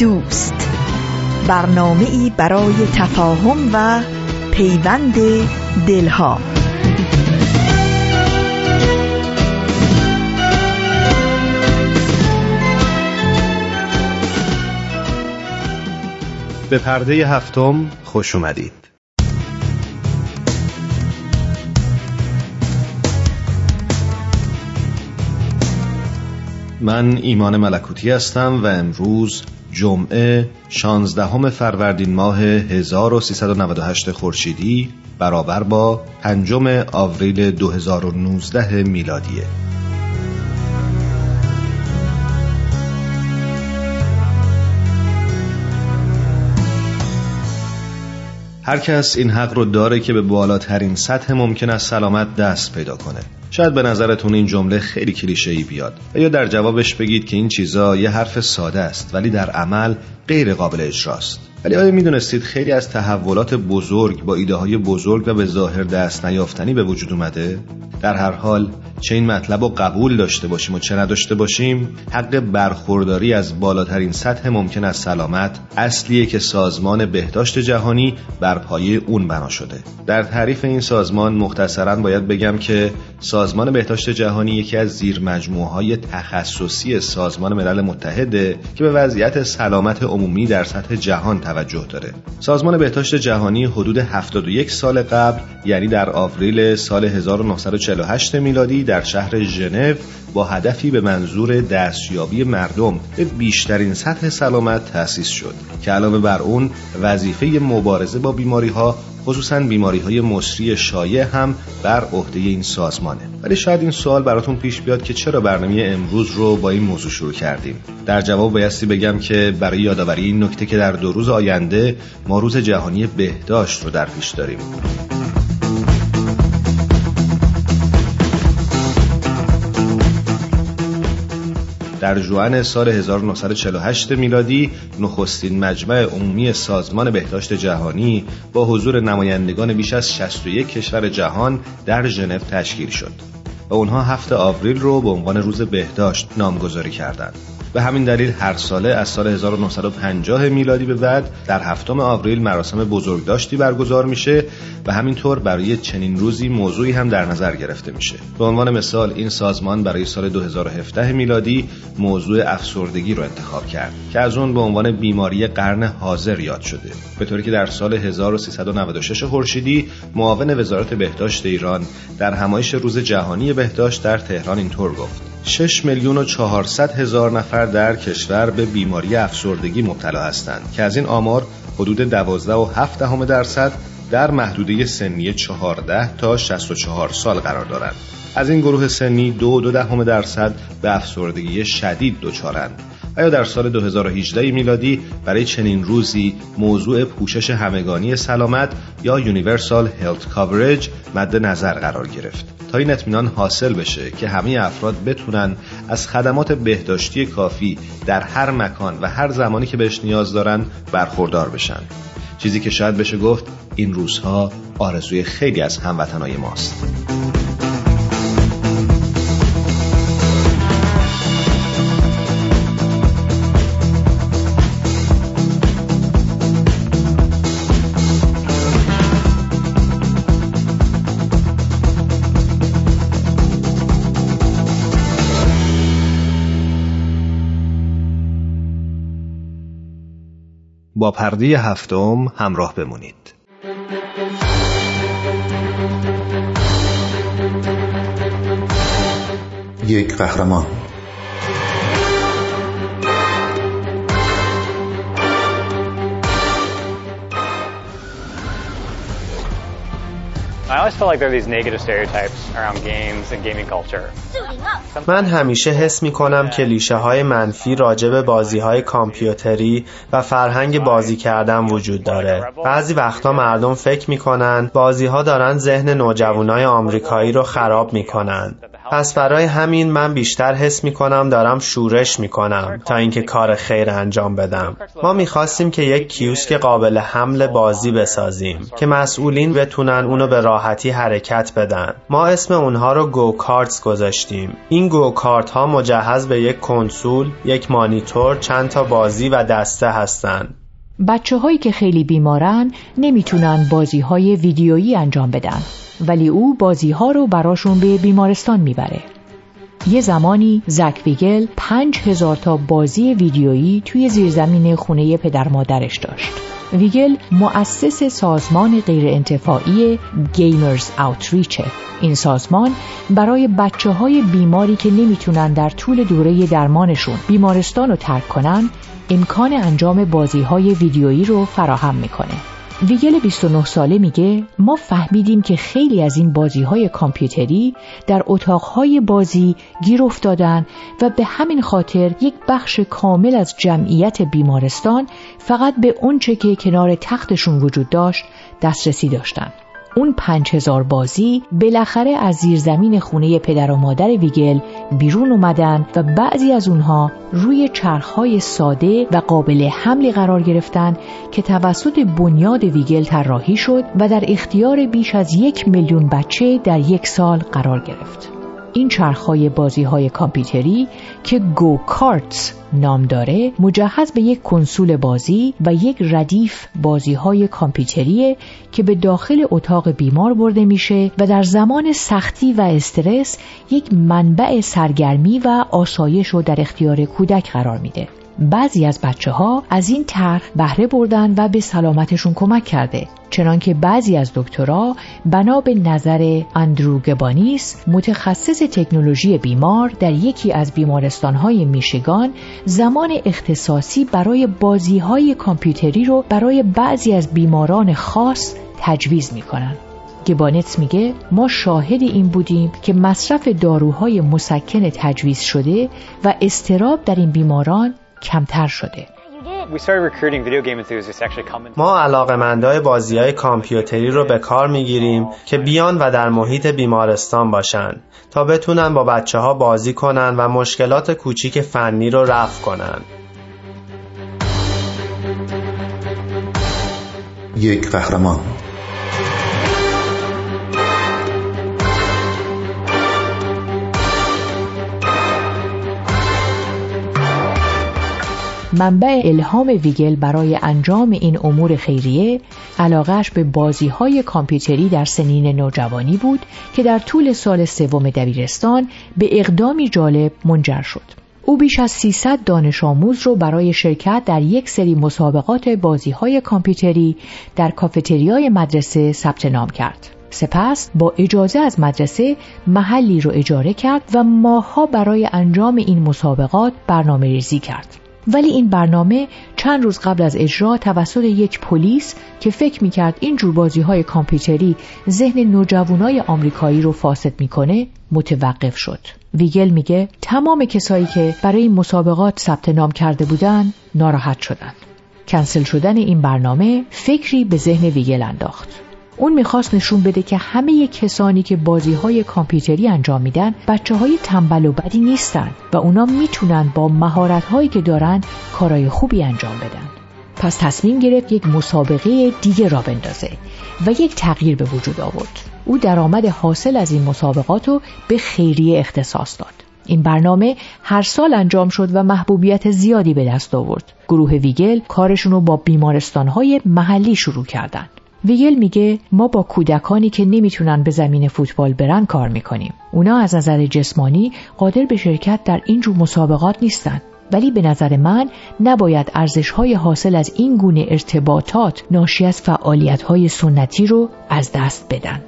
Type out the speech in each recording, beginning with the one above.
دوست. برنامه ای برای تفاهم و پیوند دلها. به پرده هفتم خوش اومدید. من ایمان ملکوتی هستم و امروز جمعه 16 فروردین ماه 1398 خورشیدی برابر با پنجم آوریل 2019 میلادیه. هر کس این حق رو داره که به بالاترین سطح ممکن از سلامت دست پیدا کنه. شاید به نظرتون این جمله خیلی کلیشه ای بیاد و یا در جوابش بگید که این چیزا یه حرف ساده است ولی در عمل غیر قابل اجراست. ولی آیا می‌دونستید خیلی از تحولات بزرگ با ایده های بزرگ و به ظاهر دست نیافتنی به وجود اومده؟ در هر حال چه این مطلب رو قبول داشته باشیم و چه نداشته باشیم حق برخورداری از بالاترین سطح ممکن از سلامت اصلیه که سازمان بهداشت جهانی بر پایه اون بنا شده در تعریف این سازمان مختصرا باید بگم که سازمان بهداشت جهانی یکی از زیر های تخصصی سازمان ملل متحده که به وضعیت سلامت عمومی در سطح جهان توجه داره. سازمان بهداشت جهانی حدود 71 سال قبل یعنی در آوریل سال 1948 میلادی در شهر ژنو با هدفی به منظور دستیابی مردم به بیشترین سطح سلامت تأسیس شد. که علاوه بر اون وظیفه مبارزه با بیماری ها خصوصا بیماری های مصری شایع هم بر عهده این سازمانه. ولی شاید این سوال براتون پیش بیاد که چرا برنامه امروز رو با این موضوع شروع کردیم. در جواب بایستی بگم که برای یادآوری این نکته که در دو روز آینده ما روز جهانی بهداشت رو در پیش داریم. در جوان سال 1948 میلادی نخستین مجمع عمومی سازمان بهداشت جهانی با حضور نمایندگان بیش از 61 کشور جهان در ژنو تشکیل شد و اونها هفته آوریل رو به عنوان روز بهداشت نامگذاری کردند. به همین دلیل هر ساله از سال 1950 میلادی به بعد در هفتم آوریل مراسم بزرگداشتی برگزار میشه و همینطور برای چنین روزی موضوعی هم در نظر گرفته میشه. به عنوان مثال این سازمان برای سال 2017 میلادی موضوع افسردگی رو انتخاب کرد که از اون به عنوان بیماری قرن حاضر یاد شده. به طوری که در سال 1396 خورشیدی معاون وزارت بهداشت ایران در همایش روز جهانی بهداشت در تهران اینطور گفت 6 میلیون و 400 هزار نفر در کشور به بیماری افسردگی مبتلا هستند که از این آمار حدود 12 و 7 دهم درصد در محدوده سنی 14 تا 64 سال قرار دارند. از این گروه سنی دو دو دهم درصد به افسردگی شدید دچارند. آیا در سال 2018 میلادی برای چنین روزی موضوع پوشش همگانی سلامت یا Universal Health Coverage مد نظر قرار گرفت تا این اطمینان حاصل بشه که همه افراد بتونن از خدمات بهداشتی کافی در هر مکان و هر زمانی که بهش نیاز دارن برخوردار بشن. چیزی که شاید بشه گفت این روزها آرزوی خیلی از هموطنهای ماست. با پرده هفتم همراه بمونید. یک قهرمان من همیشه حس می کنم کلیشه های منفی راجع به بازی های کامپیوتری و فرهنگ بازی کردن وجود داره. بعضی وقتا مردم فکر می کنن بازی ها دارن ذهن نوجوانای آمریکایی رو خراب می کنن. پس برای همین من بیشتر حس می کنم دارم شورش می کنم تا اینکه کار خیر انجام بدم. ما می خواستیم که یک کیوسک قابل حمل بازی بسازیم که مسئولین بتونن اونو به راحتی حرکت بدن. ما اسم اونها رو گو کارتس گذاشتیم. این گو کارت ها مجهز به یک کنسول، یک مانیتور، چند تا بازی و دسته هستند. بچه هایی که خیلی بیمارن نمی‌تونن بازی های ویدیویی انجام بدن ولی او بازی ها رو براشون به بیمارستان می‌بره. یه زمانی زک ویگل پنج هزار تا بازی ویدیویی توی زیرزمین خونه پدر مادرش داشت. ویگل مؤسس سازمان غیرانتفاعی Gamers Outreach ه این سازمان برای بچه های بیماری که نمی‌تونن در طول دوره درمانشون بیمارستان رو ترک کنن امکان انجام بازی های ویدیویی رو فراهم می‌کنه. ویگل 29 ساله میگه ما فهمیدیم که خیلی از این بازی های کامپیوتری در اتاقهای بازی گیر افتادن و به همین خاطر یک بخش کامل از جمعیت بیمارستان فقط به اونچه که کنار تختشون وجود داشت دسترسی داشتند. اون پنج هزار بازی بالاخره از زیرزمین خونه پدر و مادر ویگل بیرون اومدن و بعضی از اونها روی چرخهای ساده و قابل حملی قرار گرفتن که توسط بنیاد ویگل طراحی شد و در اختیار بیش از یک میلیون بچه در یک سال قرار گرفت. این چرخهای بازی های کامپیوتری که گو کارتس نام داره مجهز به یک کنسول بازی و یک ردیف بازی های کامپیوتریه که به داخل اتاق بیمار برده میشه و در زمان سختی و استرس یک منبع سرگرمی و آسایش رو در اختیار کودک قرار میده. بعضی از بچه ها از این طرح بهره بردن و به سلامتشون کمک کرده چنانکه بعضی از دکترها بنا به نظر اندرو گبانیس متخصص تکنولوژی بیمار در یکی از بیمارستانهای میشگان زمان اختصاصی برای بازیهای کامپیوتری رو برای بعضی از بیماران خاص تجویز می‌کنن. گبانتس میگه ما شاهد این بودیم که مصرف داروهای مسکن تجویز شده و استراب در این بیماران کمتر شده. ما علاقمندای بازی های کامپیوتری رو به کار می‌گیریم که بیان و در محیط بیمارستان باشن تا بتونن با بچه ها بازی کنن و مشکلات کوچیک فنی رو رفع کنن. یک قهرمان. منبع الهام ویگل برای انجام این امور خیریه علاقهش به بازی های کامپیوتری در سنین نوجوانی بود که در طول سال سوم دبیرستان به اقدامی جالب منجر شد. او بیش از 300 دانش آموز رو برای شرکت در یک سری مسابقات بازی های کامپیوتری در کافتریای مدرسه ثبت نام کرد. سپس با اجازه از مدرسه محلی رو اجاره کرد و ماهها برای انجام این مسابقات برنامه ریزی کرد. ولی این برنامه چند روز قبل از اجرا توسط یک پلیس که فکر می‌کرد این جور بازی های کامپیوتری ذهن نوجوانای آمریکایی رو فاسد می‌کنه متوقف شد. ویگل میگه تمام کسایی که برای این مسابقات ثبت نام کرده بودن ناراحت شدن. کنسل شدن این برنامه فکری به ذهن ویگل انداخت. اون می‌خواست نشون بده که همه کسانی که بازی های کامپیوتری انجام میدن بچه های تنبل و بدی نیستن و اونا می‌تونن با مهارت هایی که دارن کارهای خوبی انجام بدن پس تصمیم گرفت یک مسابقه دیگه را بندازه و یک تغییر به وجود آورد او درآمد حاصل از این مسابقات رو به خیریه اختصاص داد این برنامه هر سال انجام شد و محبوبیت زیادی به دست آورد. گروه ویگل کارشون رو با بیمارستانهای محلی شروع کردند. ویگل میگه ما با کودکانی که نمی‌تونن به زمین فوتبال برن کار می‌کنیم. اونا از نظر جسمانی قادر به شرکت در این جور مسابقات نیستن. ولی به نظر من نباید ارزش های حاصل از این گونه ارتباطات ناشی از فعالیت های سنتی رو از دست بدن.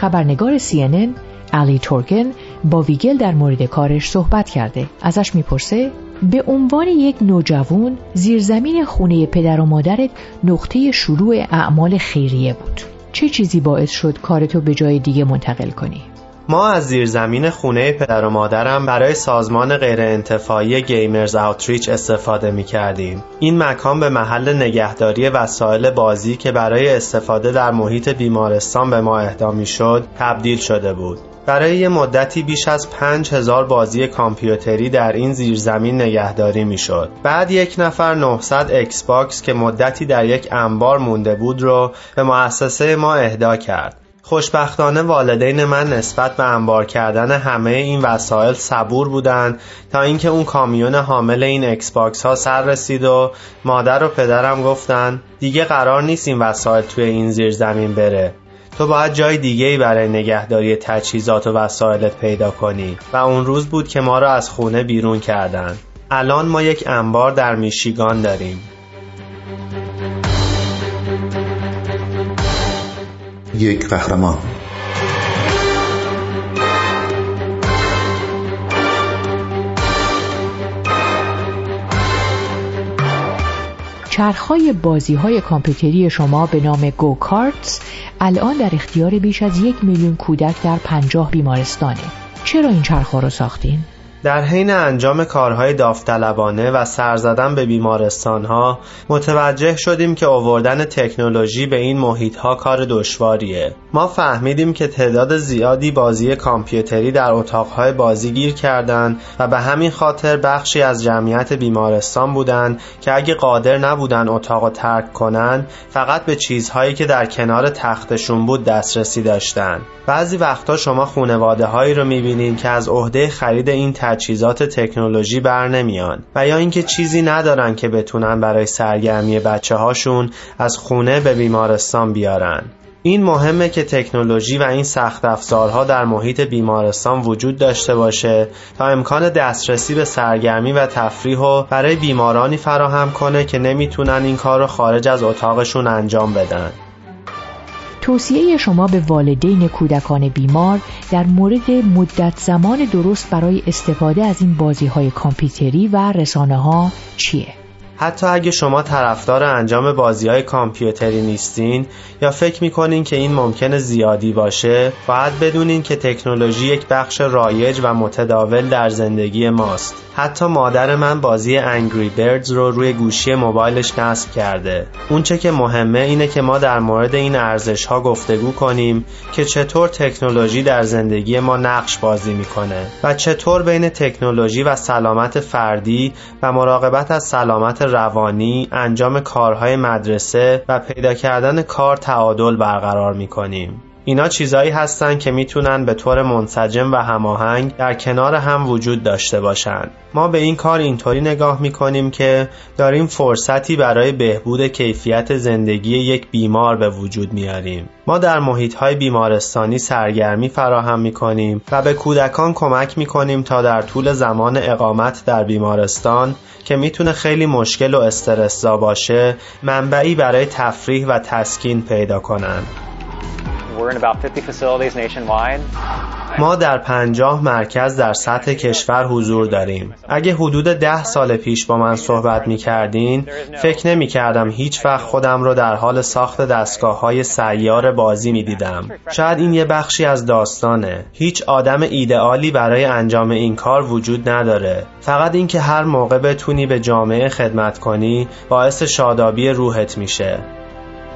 خبرنگار CNN علی تورکن با ویگل در مورد کارش صحبت کرده ازش می‌پرسه به عنوان یک نوجوان زیرزمین خونه پدر و مادرت نقطه شروع اعمال خیریه بود چه چیزی باعث شد کارتو به جای دیگه منتقل کنی؟ ما از زیرزمین خونه پدر و مادرم برای سازمان غیرانتفاعی گیمرز آوتریچ استفاده می کردیم. این مکان به محل نگهداری وسایل بازی که برای استفاده در محیط بیمارستان به ما اهدا می شد تبدیل شده بود. برای یه مدتی بیش از 5000 بازی کامپیوتری در این زیرزمین نگهداری می‌شد. بعد یک نفر 900 Xbox که مدتی در یک انبار مونده بود رو به مؤسسه ما اهدا کرد. خوشبختانه والدین من نسبت به انبار کردن همه این وسایل صبور بودند تا اینکه اون کامیون حامل این Xbox ها سر رسید و مادر و پدرم گفتن دیگه قرار نیست این وسایل توی این زیر زمین بره. تو باید جای دیگه ای برای نگهداری تجهیزات و وسایلت پیدا کنی. و اون روز بود که ما را از خونه بیرون کردن. الان ما یک انبار در میشیگان داریم. یک قهرمان چرخهای بازی های کامپیوتری شما به نام گو کارتس الان در اختیار بیش از یک میلیون کودک در پنجاه بیمارستانه چرا این چرخها رو ساختین؟ در حین انجام کارهای داوطلبانه و سر زدن به بیمارستانها متوجه شدیم که آوردن تکنولوژی به این محیطها کار دشواریه. ما فهمیدیم که تعداد زیادی بازی کامپیوتری در اتاقهای بازی گیر کردند و به همین خاطر بخشی از جمعیت بیمارستان بودند که اگه قادر نبودن اتاق ترک کنن فقط به چیزهایی که در کنار تختشون بود دسترسی داشتن. بعضی وقتا شما خونواده هایی رو می‌بینید که از عهده خرید این تجهیزات تکنولوژی بر نمیان و یا اینکه چیزی ندارن که بتونن برای سرگرمی بچه هاشون از خونه به بیمارستان بیارن. این مهمه که تکنولوژی و این سخت افزارها در محیط بیمارستان وجود داشته باشه تا امکان دسترسی به سرگرمی و تفریح و برای بیمارانی فراهم کنه که نمی‌تونن این کار رو خارج از اتاقشون انجام بدن. توصیه شما به والدین کودکان بیمار در مورد مدت زمان درست برای استفاده از این بازی های کامپیوتری و رسانه ها چیه؟ حتی اگه شما طرفدار انجام بازی های کامپیوتری نیستین یا فکر می‌کنین که این ممکنه زیادی باشه باید بدونین که تکنولوژی یک بخش رایج و متداول در زندگی ماست. حتی مادر من بازی انگری بردز رو روی گوشی موبایلش نصب کرده. اونچه که مهمه اینه که ما در مورد این ارزش ها گفتگو کنیم که چطور تکنولوژی در زندگی ما نقش بازی می‌کنه و چطور بین تکنولوژی و سلامت فردی و مراقبت از سلامت روانی انجام کارهای مدرسه و پیدا کردن کار تعادل برقرار می‌کنیم. اینا چیزایی هستن که می‌تونن به طور منسجم و هماهنگ در کنار هم وجود داشته باشن ما به این کار اینطوری نگاه می‌کنیم که داریم فرصتی برای بهبود کیفیت زندگی یک بیمار به وجود میاریم ما در محیط های بیمارستانی سرگرمی فراهم می‌کنیم و به کودکان کمک می‌کنیم تا در طول زمان اقامت در بیمارستان که می‌تونه خیلی مشکل و استرسزا باشه منبعی برای تفریح و تسکین پیدا کنند. ما در پنجاه مرکز در سطح کشور حضور داریم. اگه حدود ده سال پیش با من صحبت می کردین فکر نمی کردم هیچ وقت خودم رو در حال ساخت دستگاه های سیار بازی می دیدم شاید این یه بخشی از داستانه. هیچ آدم ایدئالی برای انجام این کار وجود نداره. فقط اینکه هر موقع بتونی به جامعه خدمت کنی باعث شادابی روحت میشه.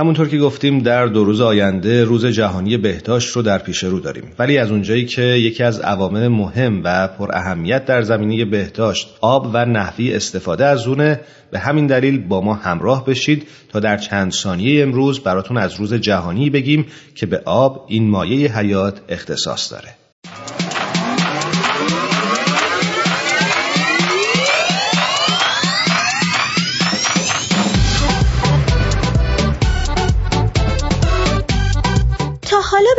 همونطور که گفتیم در دو روز آینده روز جهانی بهداشت رو در پیش رو داریم. ولی از اونجایی که یکی از عوامل مهم و پر اهمیت در زمینه بهداشت آب و نحوی استفاده از اونه به همین دلیل با ما همراه بشید تا در چند ثانیه امروز براتون از روز جهانی بگیم که به آب این مایه حیات اختصاص داره.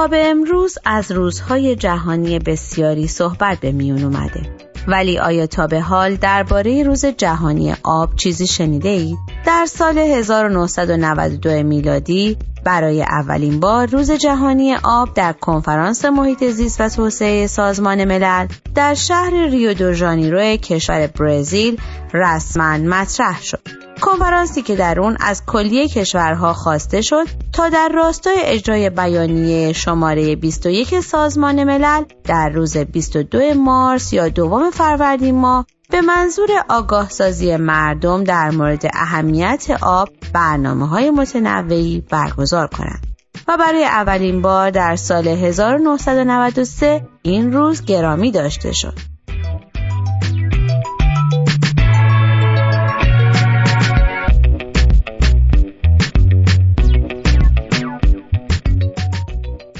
تا به امروز از روزهای جهانی بسیاری صحبت به میون اومده ولی آیا تا به حال درباره روز جهانی آب چیزی شنیده اید؟ در سال 1992 میلادی برای اولین بار روز جهانی آب در کنفرانس محیط زیست و توسعه سازمان ملل در شهر ریو دو ژانیرو کشور برزیل رسما مطرح شد. کنفرانسی که در اون از کلیه کشورها خواسته شد تا در راستای اجرای بیانیه شماره 21 سازمان ملل در روز 22 مارس یا دوم فروردین ماه به منظور آگاه سازی مردم در مورد اهمیت آب برنامه های متنوعی برگزار کنند. و برای اولین بار در سال 1993 این روز گرامی داشته شد.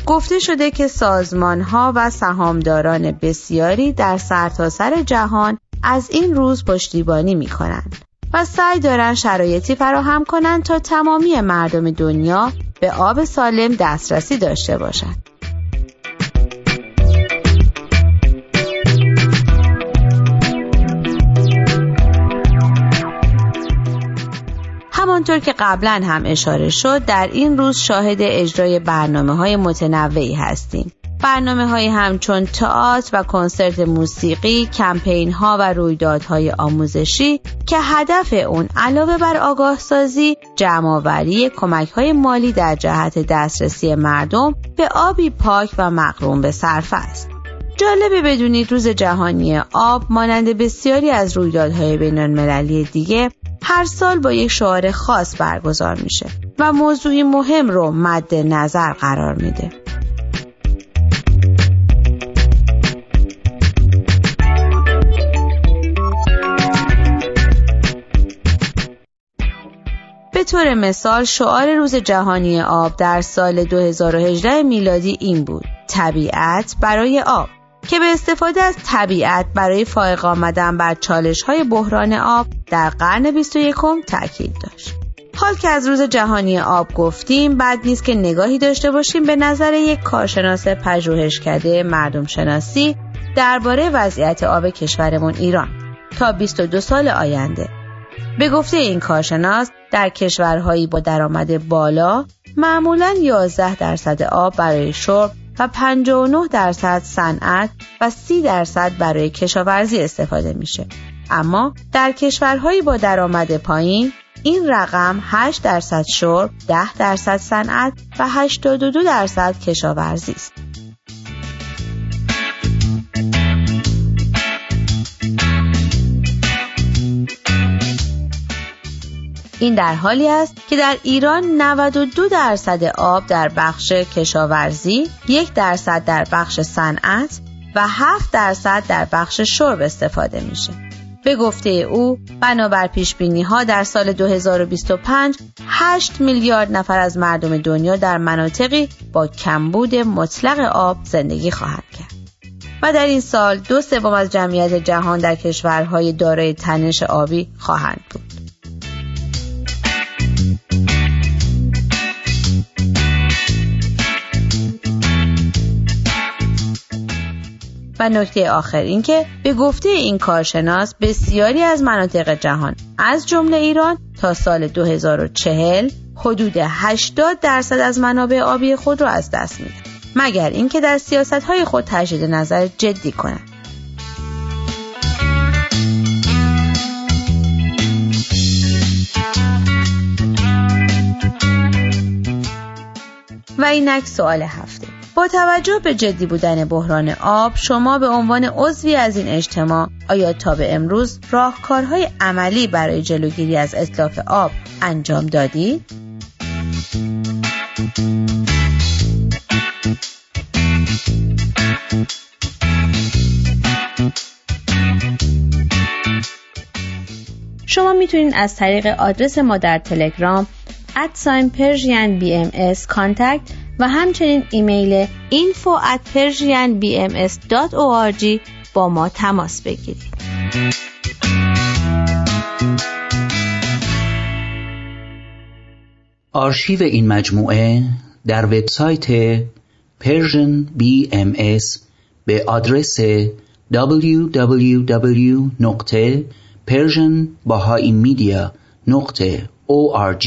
گفته شده که سازمان ها و سهامداران بسیاری در سرتاسر سر جهان از این روز پشتیبانی می کنند و سعی دارند شرایطی فراهم کنند تا تمامی مردم دنیا به آب سالم دسترسی داشته باشند. همانطور که قبلا هم اشاره شد در این روز شاهد اجرای برنامه های متنوعی هستیم. برنامه های همچون تئاتر و کنسرت موسیقی، کمپین ها و رویدادهای آموزشی که هدف اون علاوه بر آگاه سازی، جمعآوری کمک های مالی در جهت دسترسی مردم به آبی پاک و مقروم به صرف است. جالبه بدونید روز جهانی آب مانند بسیاری از رویدادهای بینالمللی دیگه هر سال با یک شعار خاص برگزار میشه و موضوعی مهم رو مد نظر قرار میده. به طور مثال شعار روز جهانی آب در سال 2018 میلادی این بود طبیعت برای آب که به استفاده از طبیعت برای فائق آمدن بر چالش های بحران آب در قرن 21 تاکید داشت. حال که از روز جهانی آب گفتیم بعد نیست که نگاهی داشته باشیم به نظر یک کارشناس پژوهشکده مردم شناسی درباره وضعیت آب کشورمون ایران تا 22 سال آینده. به گفته این کارشناس در کشورهایی با درآمد بالا معمولا 11 درصد آب برای شرب و 59 درصد صنعت و 30 درصد برای کشاورزی استفاده میشه. اما در کشورهایی با درآمد پایین این رقم 8 درصد شرب، 10 درصد صنعت و 82 درصد کشاورزی است. این در حالی است که در ایران 92 درصد آب در بخش کشاورزی، یک درصد در بخش صنعت و 7 درصد در بخش شرب استفاده میشه. به گفته او بنابر پیش بینی ها در سال 2025 8 میلیارد نفر از مردم دنیا در مناطقی با کمبود مطلق آب زندگی خواهند کرد. و در این سال دو سوم از جمعیت جهان در کشورهای دارای تنش آبی خواهند بود. و نکته آخر این که به گفته این کارشناس بسیاری از مناطق جهان از جمله ایران تا سال 2040 حدود 80 درصد از منابع آبی خود را از دست میدن مگر اینکه در سیاست های خود تجدید نظر جدی کنند و اینک سوال هفته با توجه به جدی بودن بحران آب شما به عنوان عضوی از این اجتماع آیا تا به امروز راهکارهای عملی برای جلوگیری از اطلاف آب انجام دادید؟ شما می‌تونید از طریق آدرس ما در تلگرام at sign Persian BMS contact و همچنین ایمیل info at persianbms.org با ما تماس بگیرید. آرشیو این مجموعه در وبسایت Persian BMS به آدرس www.persianbahaimedia.org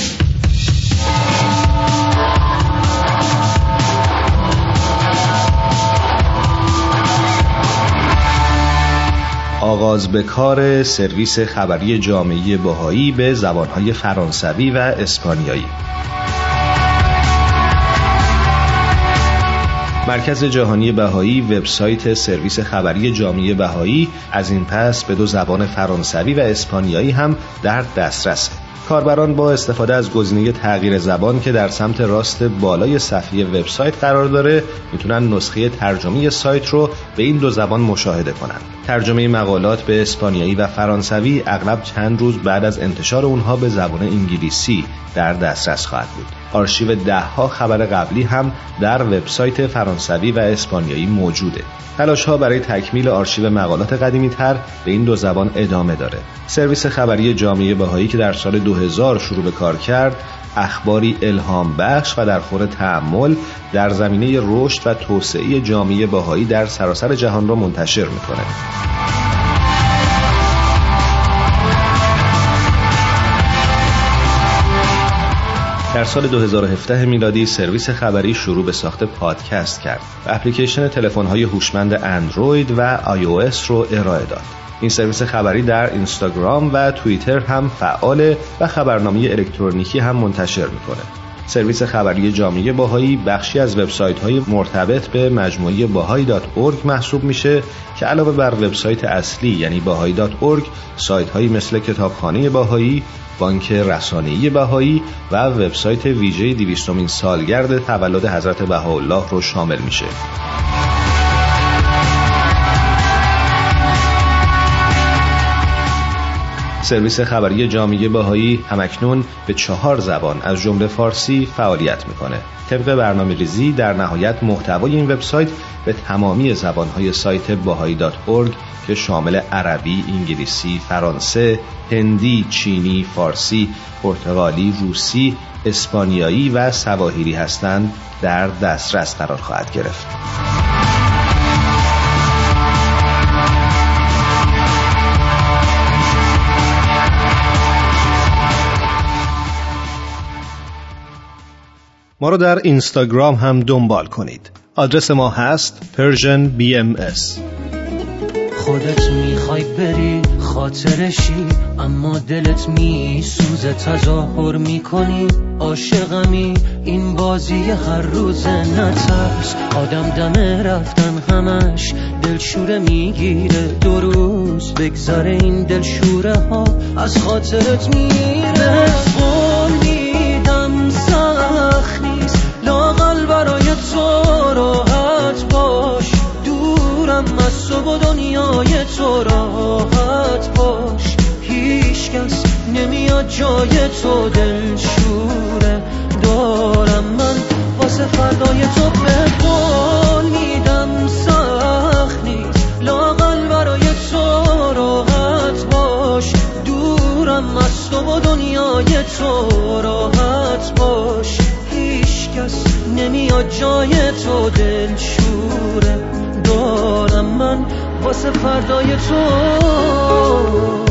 آغاز به کار سرویس خبری جامعه بهایی به زبانهای فرانسوی و اسپانیایی. مرکز جهانی بهایی وبسایت سرویس خبری جامعه بهایی از این پس به دو زبان فرانسوی و اسپانیایی هم در دسترسه کاربران با استفاده از گزینه تغییر زبان که در سمت راست بالای صفحه وبسایت قرار داره می‌تونن نسخه ترجمه سایت رو به این دو زبان مشاهده کنند. ترجمه مقالات به اسپانیایی و فرانسوی اغلب چند روز بعد از انتشار اونها به زبان انگلیسی در دسترس خواهد بود. آرشیو دهها خبر قبلی هم در وبسایت فرانسوی و اسپانیایی موجوده. تلاش ها برای تکمیل آرشیو مقالات قدیمی تر به این دو زبان ادامه داره. سرویس خبری جامعه بهایی که در سال 2000 شروع به کار کرد اخباری الهام بخش و در خور تعمل در زمینه رشد و توسعه جامعه بهایی در سراسر جهان را منتشر می‌کنه. در سال 2017 میلادی سرویس خبری شروع به ساخت پادکست کرد و اپلیکیشن تلفن‌های هوشمند اندروید و آی رو ارائه داد. این سرویس خبری در اینستاگرام و توییتر هم فعال و خبرنامه الکترونیکی هم منتشر می‌کنه. سرویس خبری جامعه باهایی بخشی از وبسایت های مرتبط به مجموعه باهایی محسوب میشه که علاوه بر وبسایت اصلی یعنی باهایی سایت هایی مثل کتابخانه باهایی بانک رسانه‌ای بهایی و وبسایت ویژه دیویستومین سالگرد تولد حضرت بهاءالله رو شامل میشه. سرویس خبری جامعه بهایی همکنون به چهار زبان از جمله فارسی فعالیت می‌کنه. طبق برنامه ریزی در نهایت محتوای این وبسایت به تمامی زبانهای سایت باهایی که شامل عربی، انگلیسی، فرانسه، هندی، چینی، فارسی، پرتغالی، روسی، اسپانیایی و سواحیلی هستند در دسترس قرار خواهد گرفت. ما رو در اینستاگرام هم دنبال کنید. آدرس ما هست Persian BMS. خودت می‌خوای بری خاطرشی اما دلت میسوزه تظاهر می‌کنی عاشقمی این بازی هر روز نترس آدم دمه رفتن همش دلشوره می‌گیره دو روز بگذره این دلشوره ها از خاطرت میره تو راحت باش. دورم از تو و دنیای تو راحت باش. هیچ کس نمی نمیاد جای تو دلشوره. دارم من واسه فردای تو به قول میدم. سخت نیست. لاغل برای تو راحت باش. دورم از تو و دنیای تو راحت باش. کس نمیاد جای تو دلشوره. دارم من واسه فردای تو.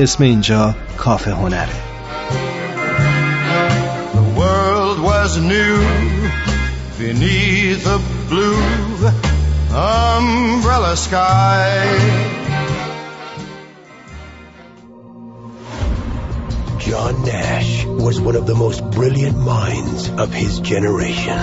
اسم اینجا کافه هنره The world was new beneath a blue umbrella sky John Nash was one of the most brilliant minds of his generation.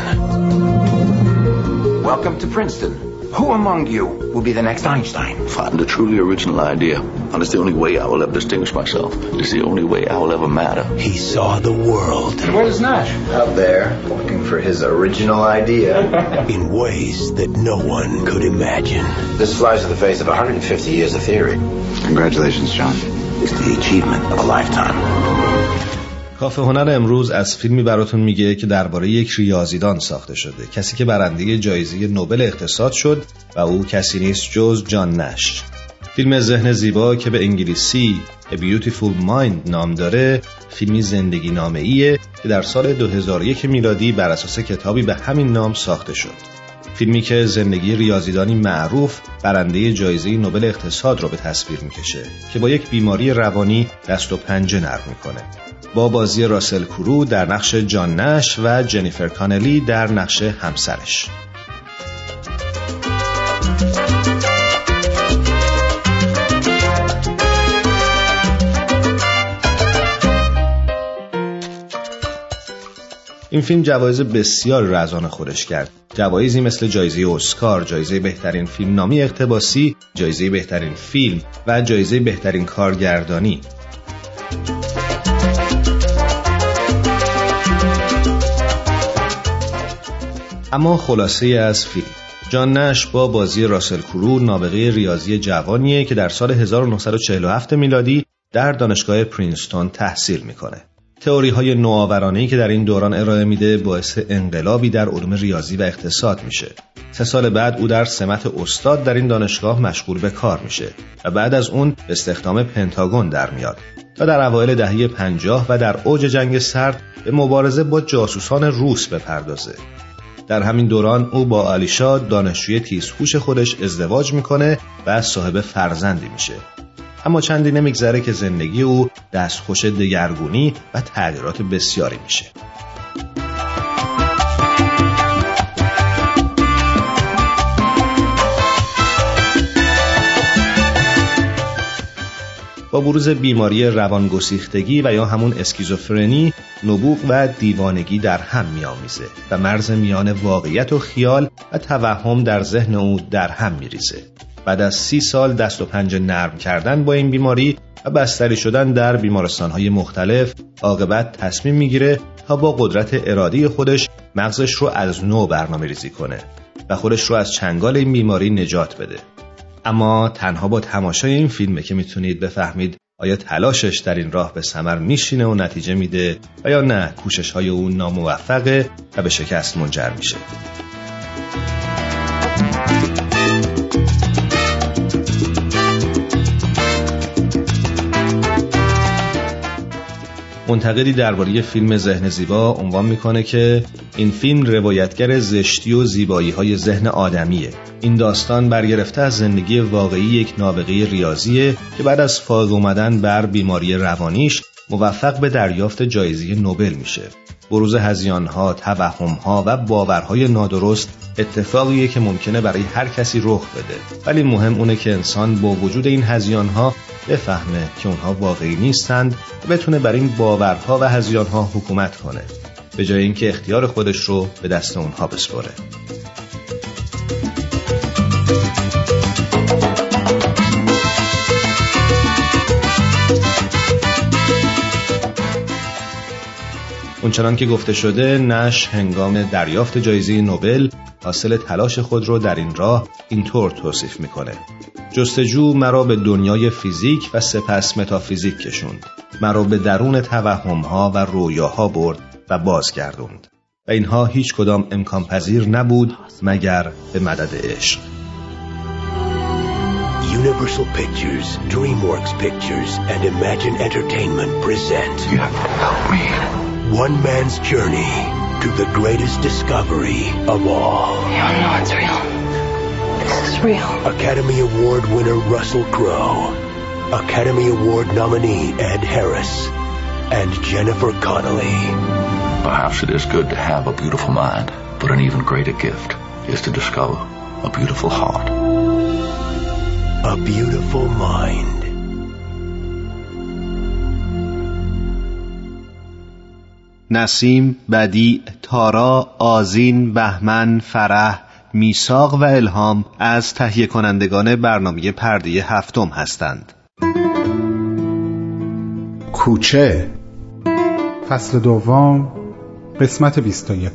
Welcome to Princeton. Who among you will be the next Einstein? Find a truly original idea. And it's the only way I will ever distinguish myself. It's the only way I will ever matter. He saw the world. And where's Nash? Out there, looking for his original idea. in ways that no one could imagine. This flies in the face of 150 years of theory. Congratulations, John. It's the achievement of a lifetime. کافه هنر امروز از فیلمی براتون میگه که درباره یک ریاضیدان ساخته شده. کسی که برنده جایزه نوبل اقتصاد شد و او کسی نیست جز جان نش فیلم ذهن زیبا که به انگلیسی A Beautiful Mind نام داره فیلمی زندگی نامه ایه که در سال 2001 میلادی بر اساس کتابی به همین نام ساخته شد. فیلمی که زندگی ریاضیدانی معروف برنده جایزه نوبل اقتصاد رو به تصویر می‌کشه که با یک بیماری روانی دست و پنجه نرم می‌کنه. با بازی راسل کرو در نقش جان نش و جنیفر کانلی در نقش همسرش. این فیلم جوایز بسیار رزان خودش کرد. جوایزی مثل جایزه اسکار، جایزه بهترین فیلم نامی اقتباسی، جایزه بهترین فیلم و جایزه بهترین کارگردانی. اما خلاصه از فیلم. جان نش با بازی راسل کرو نابغه ریاضی جوانیه که در سال 1947 میلادی در دانشگاه پرینستون تحصیل می‌کنه. تئوری های نوآورانه که در این دوران ارائه میده باعث انقلابی در علوم ریاضی و اقتصاد میشه. سه سال بعد او در سمت استاد در این دانشگاه مشغول به کار میشه و بعد از اون به استخدام پنتاگون در میاد و در اوایل دهه 50 و در اوج جنگ سرد به مبارزه با جاسوسان روس بپردازه. در همین دوران او با آلیشا دانشجوی تیزهوش خودش ازدواج می‌کنه و صاحب فرزندی میشه اما چندی نمیگذره که زندگی او دستخوش دگرگونی و تغییرات بسیاری میشه. با بروز بیماری روانگسیختگی و یا همون اسکیزوفرنی نبوغ و دیوانگی در هم میآمیزه و مرز میان واقعیت و خیال و توهم در ذهن او در هم میریزه. بعد از سی سال دست و پنجه نرم کردن با این بیماری و بستری شدن در بیمارستانهای مختلف عاقبت تصمیم می‌گیره تا با قدرت ارادی خودش مغزش رو از نو برنامه ریزی کنه و خودش رو از چنگال این بیماری نجات بده. اما تنها با تماشای این فیلمه که می‌تونید بفهمید آیا تلاشش در این راه به ثمر میشینه و نتیجه میده و یا نه کوشش های او ناموفقه و به شکست منجر میشه. منتقدی درباره فیلم ذهن زیبا عنوان می‌کنه که این فیلم روایتگر زشتی و زیبایی های ذهن آدمیه. این داستان برگرفته از زندگی واقعی یک نابغه ریاضیه که بعد از فاز اومدن بر بیماری روانیش موفق به دریافت جایزه نوبل میشه. بروز هزیانها، توهمها و باورهای نادرست اتفاقیه که ممکنه برای هر کسی رخ بده. ولی مهم اونه که انسان با وجود این هزیانها بفهمه که اونها واقعی نیستند و بتونه بر این باورها و هزیانها حکومت کنه. به جای اینکه اختیار خودش رو به دست اونها بسپره اونچنان که گفته شده نش هنگام دریافت جایزه نوبل حاصل تلاش خود رو در این راه اینطور توصیف می‌کنه. جستجو مرا به دنیای فیزیک و سپس متافیزیک کشوند. مرا به درون توهمها و رویاها برد و بازگردوند. و اینها هیچ کدام امکان پذیر نبود مگر به مدد عشق. Universal Pictures, DreamWorks Pictures, and Imagine Entertainment present. You have to help me. One Man's Journey to the greatest discovery of all. You don't know it's real. This is real. Academy Award winner Russell Crowe, Academy Award nominee Ed Harris, and Jennifer Connelly. Perhaps it is good to have a beautiful mind, but an even greater gift is to discover a beautiful heart. A beautiful mind. نسیم، بدی تارا، آزین، بهمن، فرح، میساق و الهام از تهیه کنندگان برنامه پرده هفتم هستند. کوچه فصل دوم قسمت 21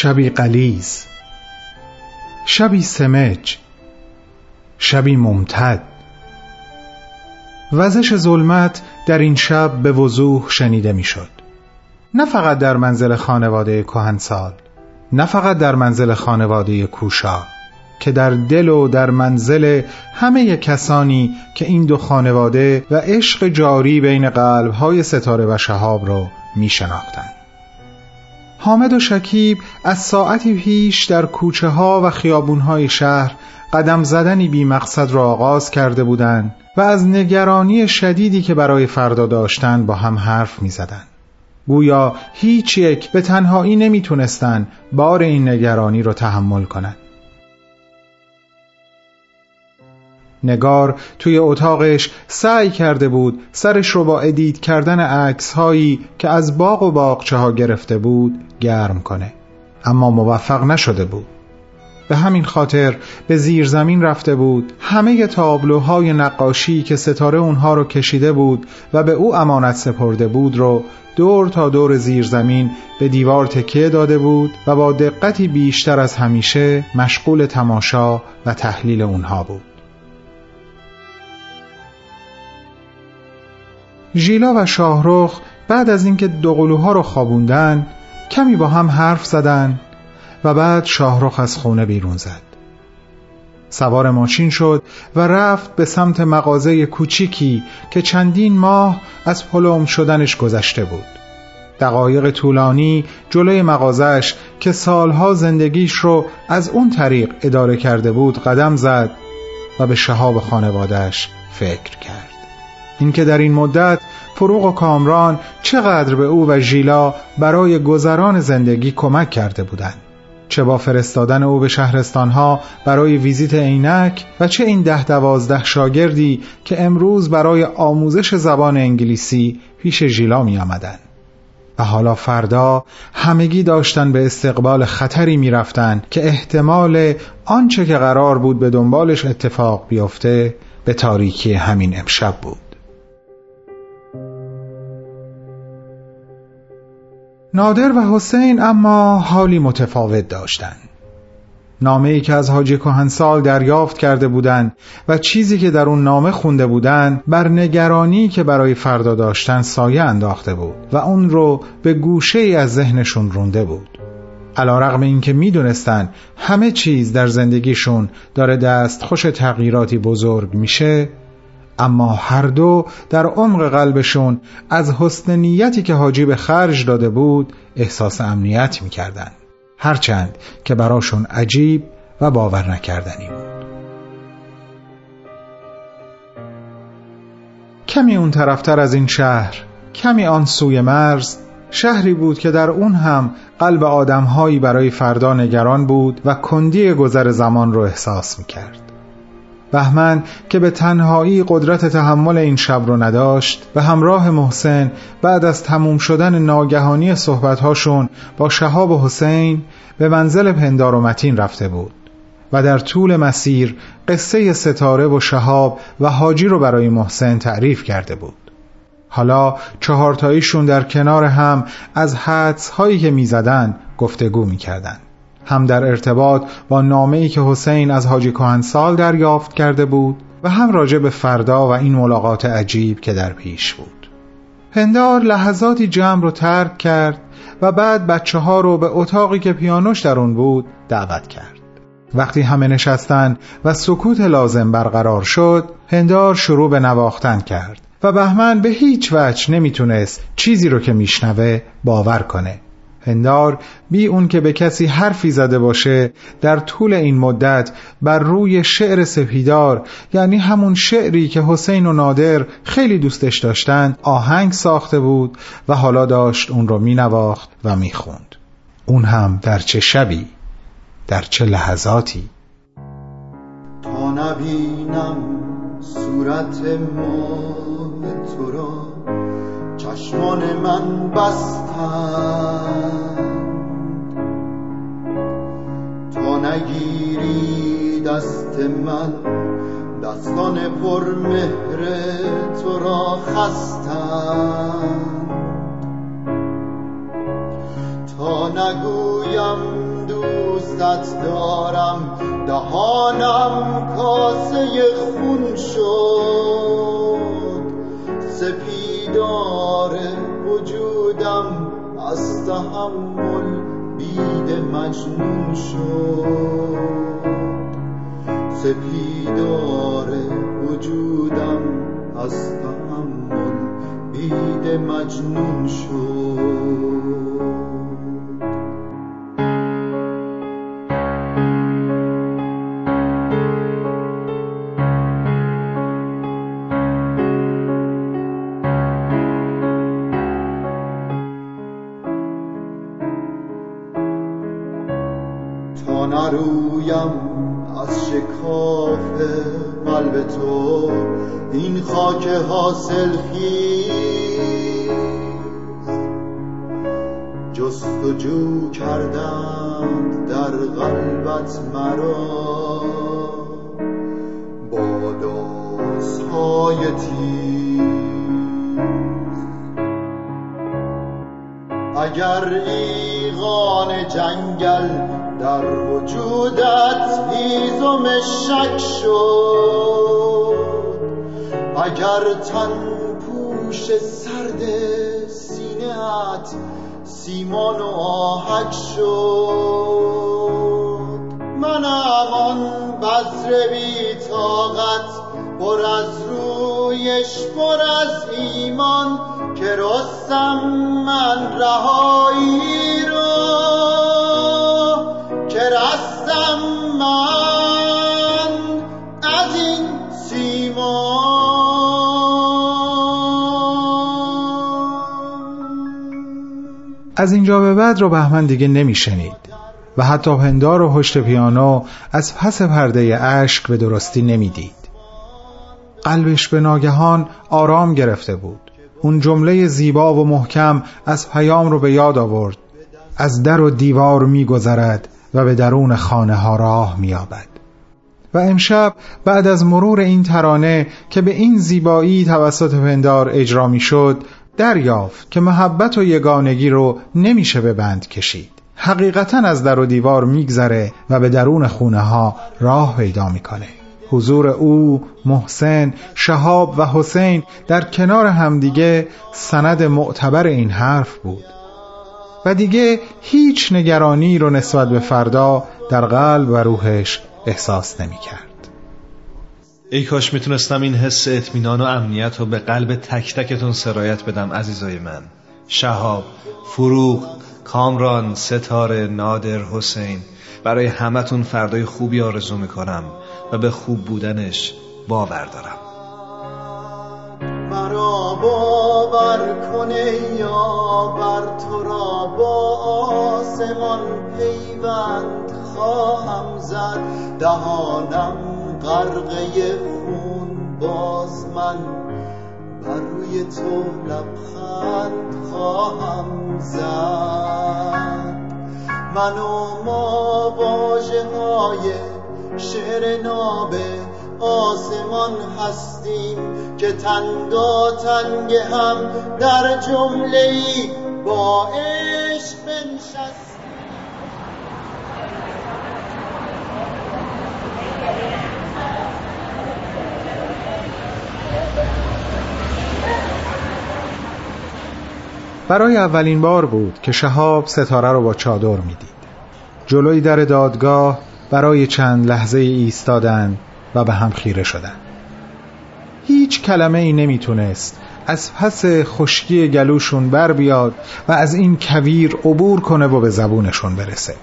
شبی قلیز شبی سمج شبی ممتد وزش ظلمت در این شب به وضوح شنیده می‌شد. نه فقط در منزل خانواده کهنسال نه فقط در منزل خانواده کوشا که در دل و در منزل همه کسانی که این دو خانواده و عشق جاری بین قلبهای ستاره و شهاب رو می شناختند. حامد و شکیب از ساعتی پیش در کوچه ها و خیابون های شهر قدم زدنی بی مقصد را آغاز کرده بودند و از نگرانی شدیدی که برای فردا داشتند با هم حرف می زدن. گویا هیچ یک به تنهایی نمی تونستن بار این نگرانی را تحمل کنند. نگار توی اتاقش سعی کرده بود سرش رو با ادیت کردن عکس هایی که از باغ و باغچه ها گرفته بود گرم کنه. اما موفق نشده بود. به همین خاطر به زیر زمین رفته بود. همه تابلوهای نقاشی که ستاره اونها رو کشیده بود و به او امانت سپرده بود رو دور تا دور زیر زمین به دیوار تکیه داده بود و با دقتی بیشتر از همیشه مشغول تماشا و تحلیل اونها بود. ژیلا و شاهرخ بعد از اینکه دوقلوها رو خوابوندن کمی با هم حرف زدن و بعد شاهرخ از خونه بیرون زد. سوار ماشین شد و رفت به سمت مغازه کوچیکی که چندین ماه از پلوم شدنش گذشته بود. دقایق طولانی جلوی مغازش که سالها زندگیش رو از اون طریق اداره کرده بود قدم زد و به شهاب خانوادش فکر کرد. اینکه در این مدت فروغ و کامران چقدر به او و ژیلا برای گذران زندگی کمک کرده بودند چه با فرستادن او به شهرستانها برای ویزیت عینک و چه این ده دوازده شاگردی که امروز برای آموزش زبان انگلیسی پیش ژیلا می آمدن. و حالا فردا همگی داشتن به استقبال خطری می رفتن که احتمال آنچه که قرار بود به دنبالش اتفاق بیفته به تاریکی همین امشب بود نادر و حسین اما حالی متفاوت داشتند. نامه ای که از حاجی کهنسال دریافت کرده بودند و چیزی که در اون نامه خونده بودند بر نگرانی که برای فردا داشتن سایه انداخته بود و اون رو به گوشه ای از ذهنشون رونده بود علا رقم این که می‌دونستن همه چیز در زندگیشون داره دست خوش تغییراتی بزرگ میشه اما هر دو در عمق قلبشون از حسن نیتی که حاجی به خرج داده بود احساس امنیت می‌کردن هرچند که براشون عجیب و باور نکردنی بود. کمی اون طرفتر از این شهر کمی آن سوی مرز شهری بود که در اون هم قلب آدمهایی برای فردا نگران بود و کندی گذر زمان رو احساس می‌کرد. بهمن که به تنهایی قدرت تحمل این شب رو نداشت به همراه محسن بعد از تموم شدن ناگهانی صحبتهاشون با شهاب و حسین به منزل پندار و متین رفته بود و در طول مسیر قصه ستاره و شهاب و حاجی رو برای محسن تعریف کرده بود. حالا چهارتاییشون در کنار هم از حدس هایی که می‌زدن گفتگو می‌کردن هم در ارتباط با نامه ای که حسین از حاجی کهنسال دریافت کرده بود و هم راجع به فردا و این ملاقات عجیب که در پیش بود. پندار لحظاتی جمع رو ترک کرد و بعد بچه ها رو به اتاقی که پیانوش در اون بود دعوت کرد. وقتی همه نشستن و سکوت لازم برقرار شد پندار شروع به نواختن کرد و بهمن به هیچ وجه نمی‌تونست چیزی رو که میشنوه باور کنه. هندار بی اون که به کسی حرفی زده باشه. در طول این مدت بر روی شعر سپیدار یعنی همون شعری که حسین و نادر خیلی دوستش داشتند آهنگ ساخته بود و حالا داشت اون رو می نواخت و می خوند. اون هم در چه شبی؟ در چه لحظاتی؟ تا نبینم صورت ماه تو را چشمان من بستند تا نگیری دست من دستان پر مهر تو را خستند تا نگویم دوستت دارم دهانم کاسه خون شد. سپیدار وجودم از تحمل بید مجنون شد. سپیدار وجودم از تحمل بید مجنون شد. خاک حاصل جستجو کردند در قلبت مرا. با دازهای تیز. اگر ایغان جنگل در وجودت هیزم شک شد اگر تن پوش سرد سینهت سیمان و آهک شد. منم آن بذر بی طاقت پر از رویش پر از ایمان که رستم من رهایی از اینجا به بعد رو بهمن دیگه نمیشنید و حتی پندار و هشت پیانو از پس پرده اشک به درستی نمی‌دید. قلبش به ناگهان آرام گرفته بود. اون جمله زیبا و محکم از پیام رو به یاد آورد. از در و دیوار میگذرد و به درون خانه ها راه مییابد. و امشب بعد از مرور این ترانه که به این زیبایی توسط پندار اجرا می‌شد دریافت که محبت و یگانگی رو نمیشه به بند کشید. حقیقتا از در و دیوار میگذره و به درون خونه ها راه پیدا می‌کنه. حضور او، محسن، شهاب و حسین در کنار همدیگه سند معتبر این حرف بود. و دیگه هیچ نگرانی رو نسبت به فردا در قلب و روحش احساس نمی کرد. ای کاش می‌تونستم این حس اطمینان و امنیت رو به قلب تک تکتون سرایت بدم عزیزای من. شهاب، فروغ، کامران، ستاره، نادر، حسین. برای همتون فردای خوبی آرزو می‌کنم و به خوب بودنش باور دارم. مرا باور کنه یا بر تو را با آسمان پیوند خواهم زد. دهانم غرقه خون باز من. بر روی تو لبخند خواهم زد. من و ما واجه های شعر نابه آسمان هستیم که تنگا تنگ هم در جمله با عشق بنشستیم برای اولین بار بود که شهاب ستاره رو با چادر می‌دید. جلوی در دادگاه برای چند لحظه ایستادند و به هم خیره شدند هیچ کلمه ای نمی‌تونست از پس خشکی گلوشون بر بیاد و از این کویر عبور کنه و به زبونشون برسه.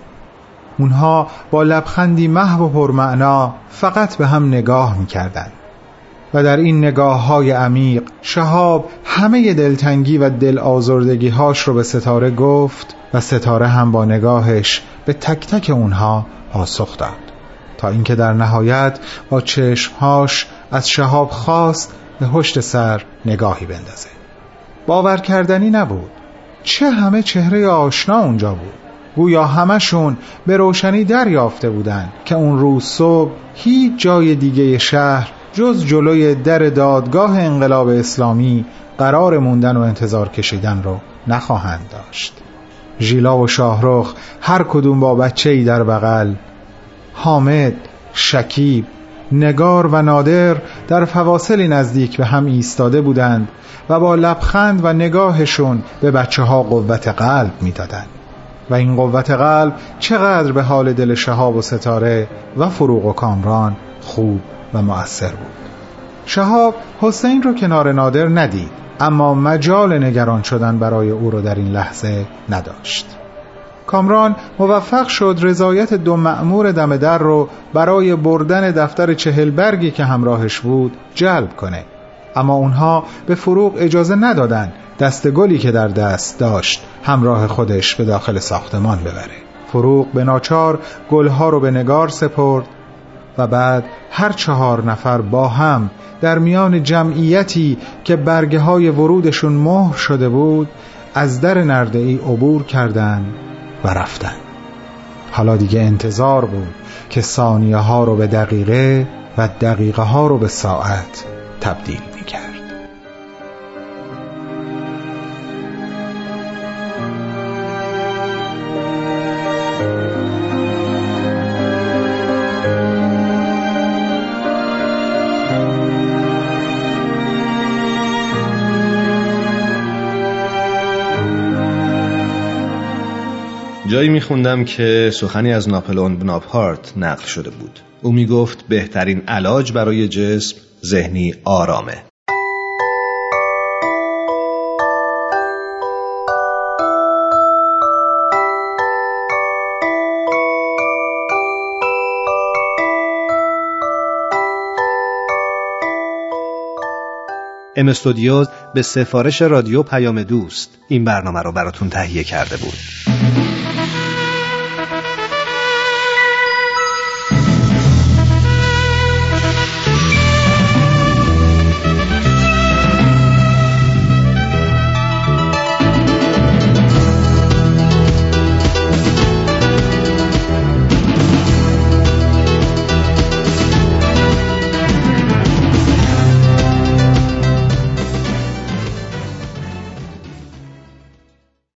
اونها با لبخندی محو و پرمعنا فقط به هم نگاه می‌کردند. و در این نگاه های عمیق شهاب همه دلتنگی و دل آزردگی هاش رو به ستاره گفت و ستاره هم با نگاهش به تک تک اونها پاسخ داد. تا اینکه در نهایت با چشمهاش از شهاب خواست به پشت سر نگاهی بندازه. باور کردنی نبود. چه همه چهره آشنا اونجا بود. گویا همشون به روشنی دریافته بودند که اون روز صبح هیچ جای دیگه شهر جز جلوی در دادگاه انقلاب اسلامی قرار موندن و انتظار کشیدن رو نخواهند داشت. ژیلا و شاهرخ هر کدوم با بچه ای در بغل حامد، شکیب، نگار و نادر در فواصلی نزدیک به هم ایستاده بودند و با لبخند و نگاهشون به بچه ها قوت قلب می‌دادند. و این قوت قلب چقدر به حال دل شهاب و ستاره و فروغ و کامران خوب و مؤثر بود. شهاب حسین رو کنار نادر ندید اما مجال نگران شدن برای او رو در این لحظه نداشت. کامران موفق شد رضایت دو مأمور دم در رو برای بردن دفتر چهل برگی که همراهش بود جلب کنه. اما اونها به فروغ اجازه ندادن دست گلی که در دست داشت همراه خودش به داخل ساختمان ببره. فروغ به ناچار گلها رو به نگار سپرد و بعد هر چهار نفر با هم در میان جمعیتی که برگه های ورودشون مهر شده بود از در نرده ای عبور کردند و رفتن حالا دیگه انتظار بود که ثانیه ها رو به دقیقه و دقیقه ها رو به ساعت تبدیل جایی میخوندم که سخنی از ناپلون بناپارت نقل شده بود. او می‌گفت بهترین علاج برای جسم ذهنی آرامه. ام استودیوز به سفارش رادیو پیام دوست این برنامه رو براتون تهیه کرده بود.